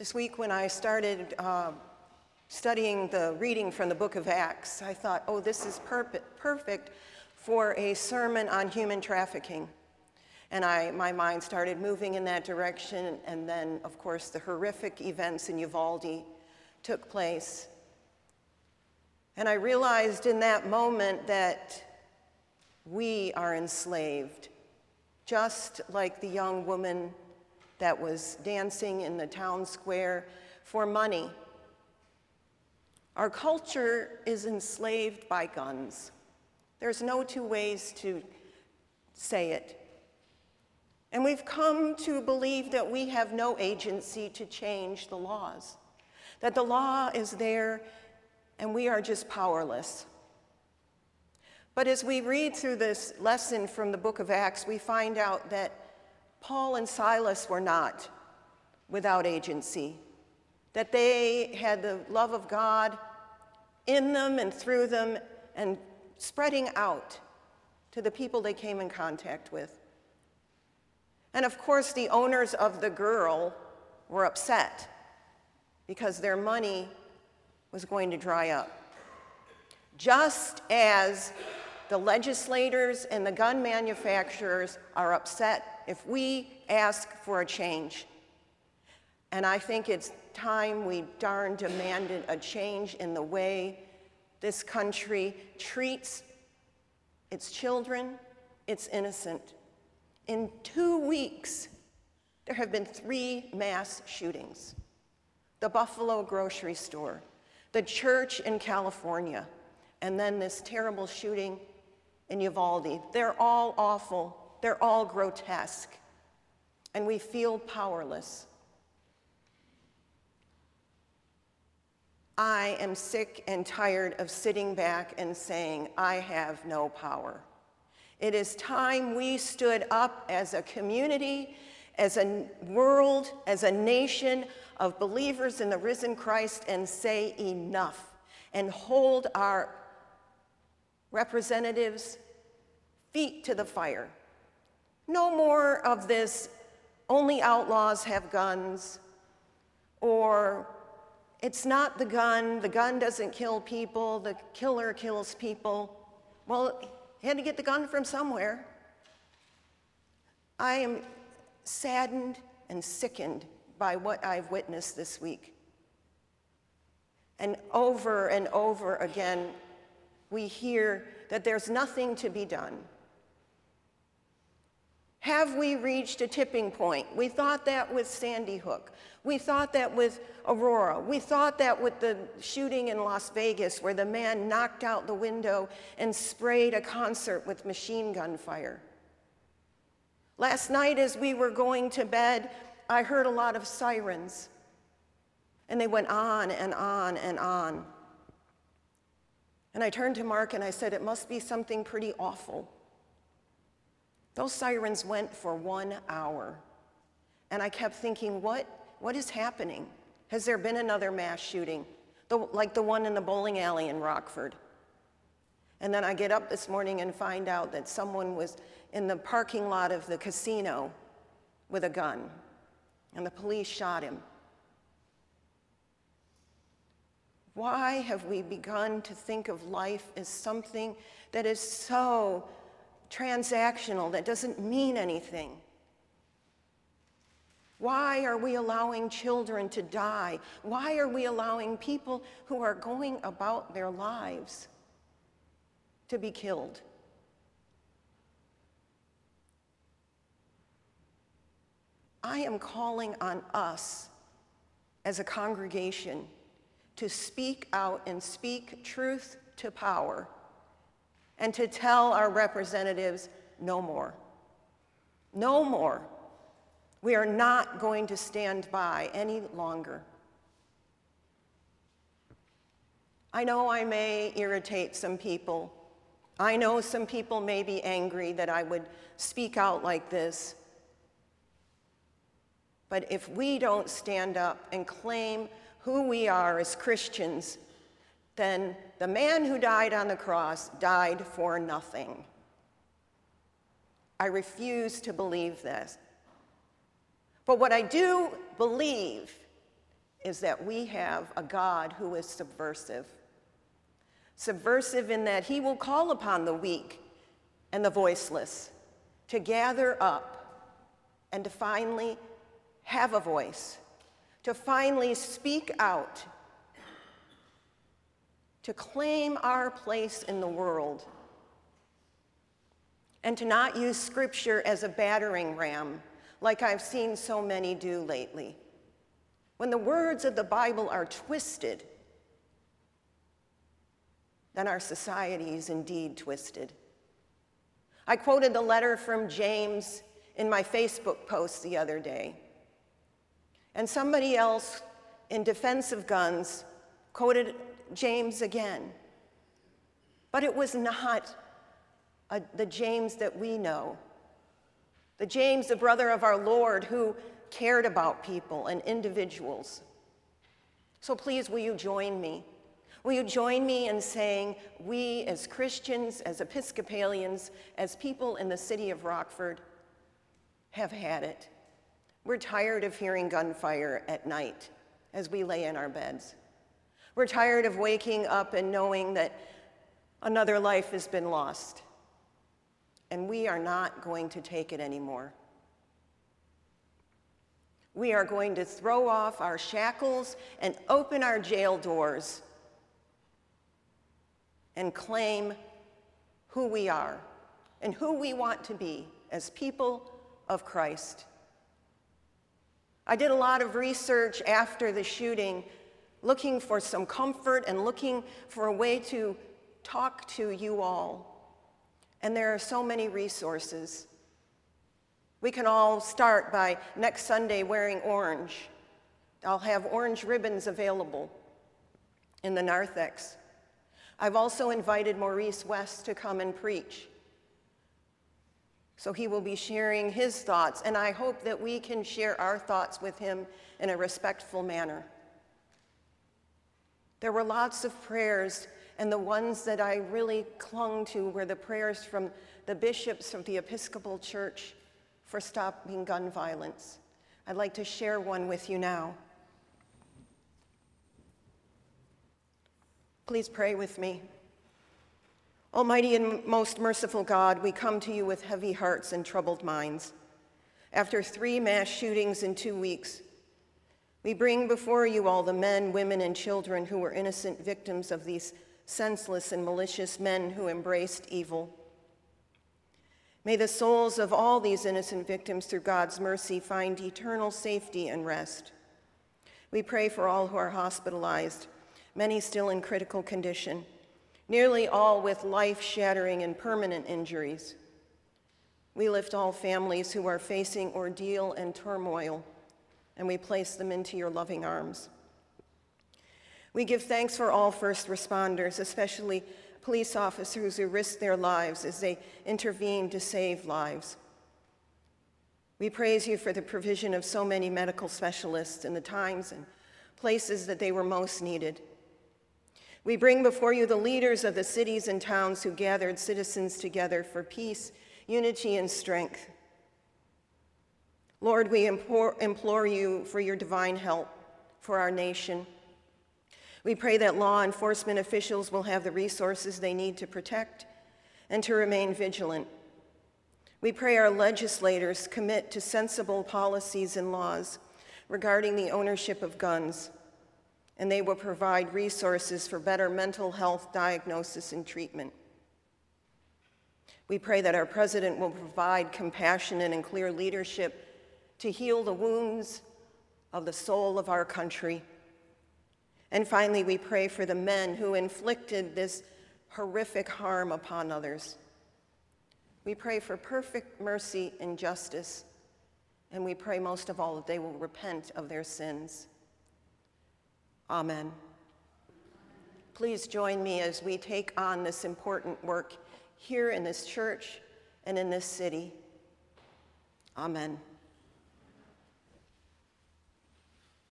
This week, when I started uh, studying the reading from the book of Acts, I thought, oh, this is perfect for a sermon on human trafficking. And I, my mind started moving in that direction, and then, of course, the horrific events in Uvalde took place. And I realized in that moment that we are enslaved, just like the young woman that was dancing in the town square for money. Our culture is enslaved by guns. There's no two ways to say it. And we've come to believe that we have no agency to change the laws, that the law is there and we are just powerless. But as we read through this lesson from the book of Acts, we find out that Paul and Silas were not without agency, that they had the love of God in them and through them and spreading out to the people they came in contact with. And of course, the owners of the girl were upset because their money was going to dry up. Just as the legislators and the gun manufacturers are upset if we ask for a change. And I think it's time we darn demanded a change in the way this country treats its children, its innocent. In two weeks, there have been three mass shootings the Buffalo grocery store, the church in California, and then this terrible shooting in Uvalde. They're all awful, they're all grotesque, and we feel powerless. I am sick and tired of sitting back and saying, I have no power. It is time we stood up as a community, as a world, as a nation of believers in the risen Christ and say enough and hold our representatives' feet to the fire. No more of this only outlaws have guns, or it's not the gun, the gun doesn't kill people, the killer kills people. Well, he had to get the gun from somewhere. I am saddened and sickened by what I've witnessed this week. And over and over again, we hear that there's nothing to be done. Have we reached a tipping point? We thought that with Sandy Hook. We thought that with Aurora. We thought that with the shooting in Las Vegas, where the man knocked out the window and sprayed a concert with machine gun fire. Last night, as we were going to bed, I heard a lot of sirens, and they went on and on and on. And I turned to Mark and I said, It must be something pretty awful. Those sirens went for one hour. And I kept thinking, what, what is happening? Has there been another mass shooting, the, like the one in the bowling alley in Rockford? And then I get up this morning and find out that someone was in the parking lot of the casino with a gun, and the police shot him. Why have we begun to think of life as something that is so transactional, that doesn't mean anything? Why are we allowing children to die? Why are we allowing people who are going about their lives to be killed? I am calling on us as a congregation to speak out and speak truth to power and to tell our representatives no more. No more. We are not going to stand by any longer. I know I may irritate some people. I know some people may be angry that I would speak out like this. But if we don't stand up and claim who we are as Christians, then the man who died on the cross died for nothing. I refuse to believe this. But what I do believe is that we have a God who is subversive. Subversive in that he will call upon the weak and the voiceless to gather up and to finally have a voice, to finally speak out, to claim our place in the world, and to not use scripture as a battering ram like I've seen so many do lately. When the words of the Bible are twisted, then our society is indeed twisted. I quoted the letter from James in my Facebook post the other day. And somebody else, in defense of guns, quoted James again. But it was not a, the James that we know. The James, the brother of our Lord, who cared about people and individuals. So please, will you join me? Will you join me in saying, we as Christians, as Episcopalians, as people in the city of Rockford, have had it. We're tired of hearing gunfire at night as we lay in our beds. We're tired of waking up and knowing that another life has been lost. And we are not going to take it anymore. We are going to throw off our shackles and open our jail doors and claim who we are and who we want to be as people of Christ. I did a lot of research after the shooting, looking for some comfort and looking for a way to talk to you all. And there are so many resources. We can all start by next Sunday wearing orange. I'll have orange ribbons available in the narthex. I've also invited Maurice West to come and preach. So he will be sharing his thoughts, and I hope that we can share our thoughts with him in a respectful manner. There were lots of prayers, and the ones that I really clung to were the prayers from the bishops of the Episcopal Church for stopping gun violence. I'd like to share one with you now. Please pray with me. Almighty and most merciful God, we come to you with heavy hearts and troubled minds. After three mass shootings in two weeks, we bring before you all the men, women, and children who were innocent victims of these senseless and malicious men who embraced evil. May the souls of all these innocent victims, through God's mercy, find eternal safety and rest. We pray for all who are hospitalized, many still in critical condition, nearly all with life shattering and permanent injuries. We lift all families who are facing ordeal and turmoil, and we place them into your loving arms. We give thanks for all first responders, especially police officers who risk their lives as they intervene to save lives. We praise you for the provision of so many medical specialists in the times and places that they were most needed. We bring before you the leaders of the cities and towns who gathered citizens together for peace, unity, and strength. Lord, we implore, implore you for your divine help for our nation we pray that law enforcement officials will have the resources they need to protect and to remain vigilant. We pray our legislators commit to sensible policies and laws regarding the ownership of guns, and they will provide resources for better mental health diagnosis and treatment. We pray that our president will provide compassionate and clear leadership to heal the wounds of the soul of our country and finally, we pray for the men who inflicted this horrific harm upon others. We pray for perfect mercy and justice, and we pray most of all that they will repent of their sins. Amen. Please join me as we take on this important work here in this church and in this city. Amen.